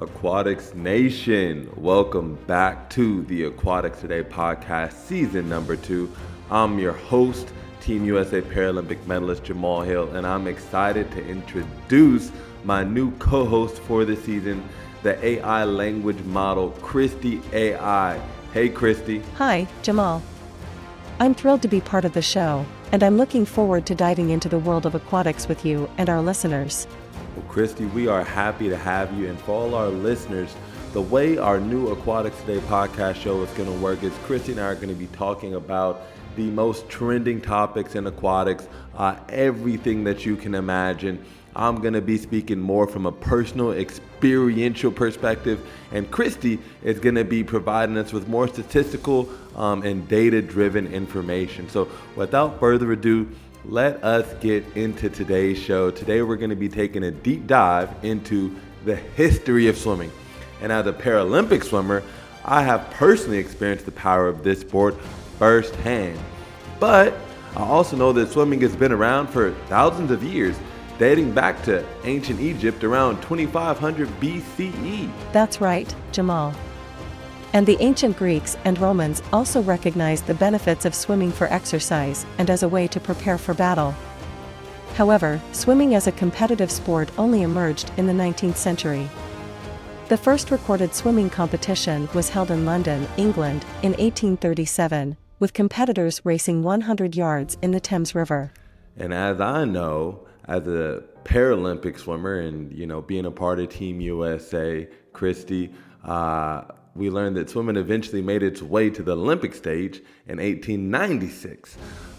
Aquatics Nation, welcome back to the Aquatics Today podcast, season number two. I'm your host, Team USA Paralympic medalist Jamal Hill, and I'm excited to introduce my new co host for the season, the AI language model, Christie AI. Hey, Christie. Hi, Jamal. I'm thrilled to be part of the show, and I'm looking forward to diving into the world of aquatics with you and our listeners. Well, Christie, we are happy to have you. And for all our listeners, the way our new Aquatics Today podcast show is going to work is Christie and I are going to be talking about the most trending topics in aquatics, uh, everything that you can imagine. I'm going to be speaking more from a personal, experiential perspective, and Christie is going to be providing us with more statistical um, and data driven information. So, without further ado, let us get into today's show. Today, we're going to be taking a deep dive into the history of swimming. And as a Paralympic swimmer, I have personally experienced the power of this sport firsthand. But I also know that swimming has been around for thousands of years, dating back to ancient Egypt around 2500 BCE. That's right, Jamal. And the ancient Greeks and Romans also recognized the benefits of swimming for exercise and as a way to prepare for battle. However, swimming as a competitive sport only emerged in the 19th century. The first recorded swimming competition was held in London, England, in 1837, with competitors racing 100 yards in the Thames River. And as I know, as a Paralympic swimmer and, you know, being a part of Team USA, Christie, uh, we learned that swimming eventually made its way to the Olympic stage in 1896.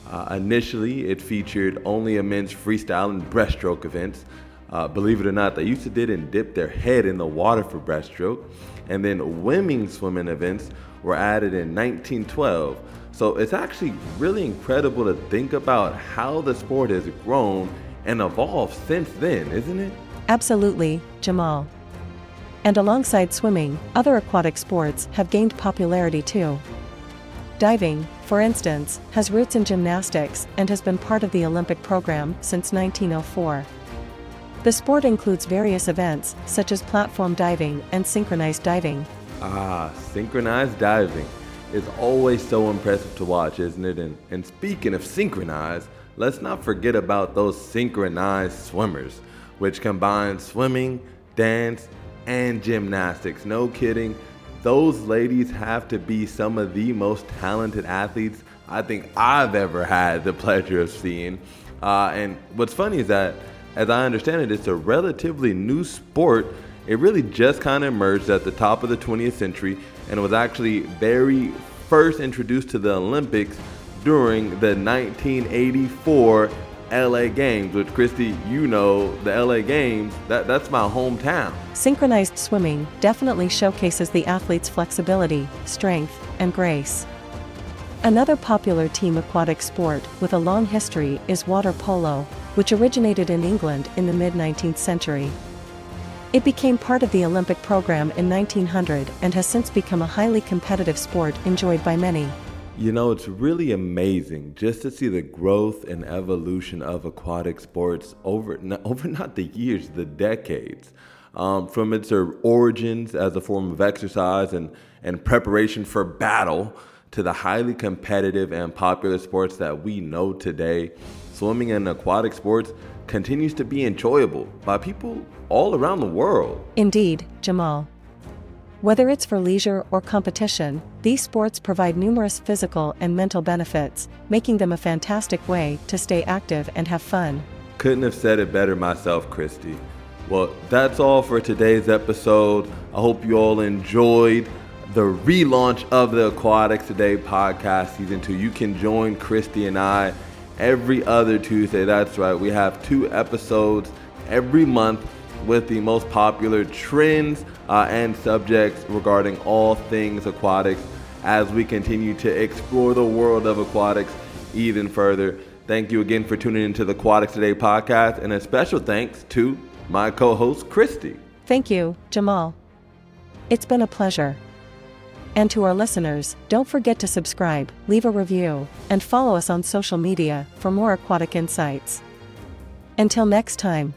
Uh, initially, it featured only men's freestyle and breaststroke events. Uh, believe it or not, they used to did and dip their head in the water for breaststroke. And then women's swimming events were added in 1912. So it's actually really incredible to think about how the sport has grown and evolved since then, isn't it? Absolutely, Jamal. And alongside swimming, other aquatic sports have gained popularity too. Diving, for instance, has roots in gymnastics and has been part of the Olympic program since 1904. The sport includes various events, such as platform diving and synchronized diving. Ah, synchronized diving is always so impressive to watch, isn't it? And, and speaking of synchronized, let's not forget about those synchronized swimmers, which combine swimming, dance, and gymnastics. No kidding. Those ladies have to be some of the most talented athletes I think I've ever had the pleasure of seeing. Uh, and what's funny is that, as I understand it, it's a relatively new sport. It really just kind of emerged at the top of the 20th century and was actually very first introduced to the Olympics during the 1984 LA Games, which Christie, you know, the LA Games, that, that's my hometown. Synchronized swimming definitely showcases the athlete's flexibility, strength, and grace. Another popular team aquatic sport with a long history is water polo, which originated in England in the mid 19th century. It became part of the Olympic program in 1900 and has since become a highly competitive sport enjoyed by many. You know, it's really amazing just to see the growth and evolution of aquatic sports over, over not the years, the decades. Um, from its origins as a form of exercise and, and preparation for battle to the highly competitive and popular sports that we know today, swimming and aquatic sports continues to be enjoyable by people all around the world. Indeed, Jamal. Whether it's for leisure or competition, these sports provide numerous physical and mental benefits, making them a fantastic way to stay active and have fun. Couldn't have said it better myself, Christie. Well, that's all for today's episode. I hope you all enjoyed the relaunch of the Aquatics Today podcast season two. You can join Christie and I every other Tuesday. That's right. We have two episodes every month with the most popular trends uh, and subjects regarding all things aquatics as we continue to explore the world of aquatics even further. Thank you again for tuning into the Aquatics Today podcast, and a special thanks to my co host, Christie. Thank you, Jamal. It's been a pleasure. And to our listeners, don't forget to subscribe, leave a review, and follow us on social media for more aquatic insights. Until next time.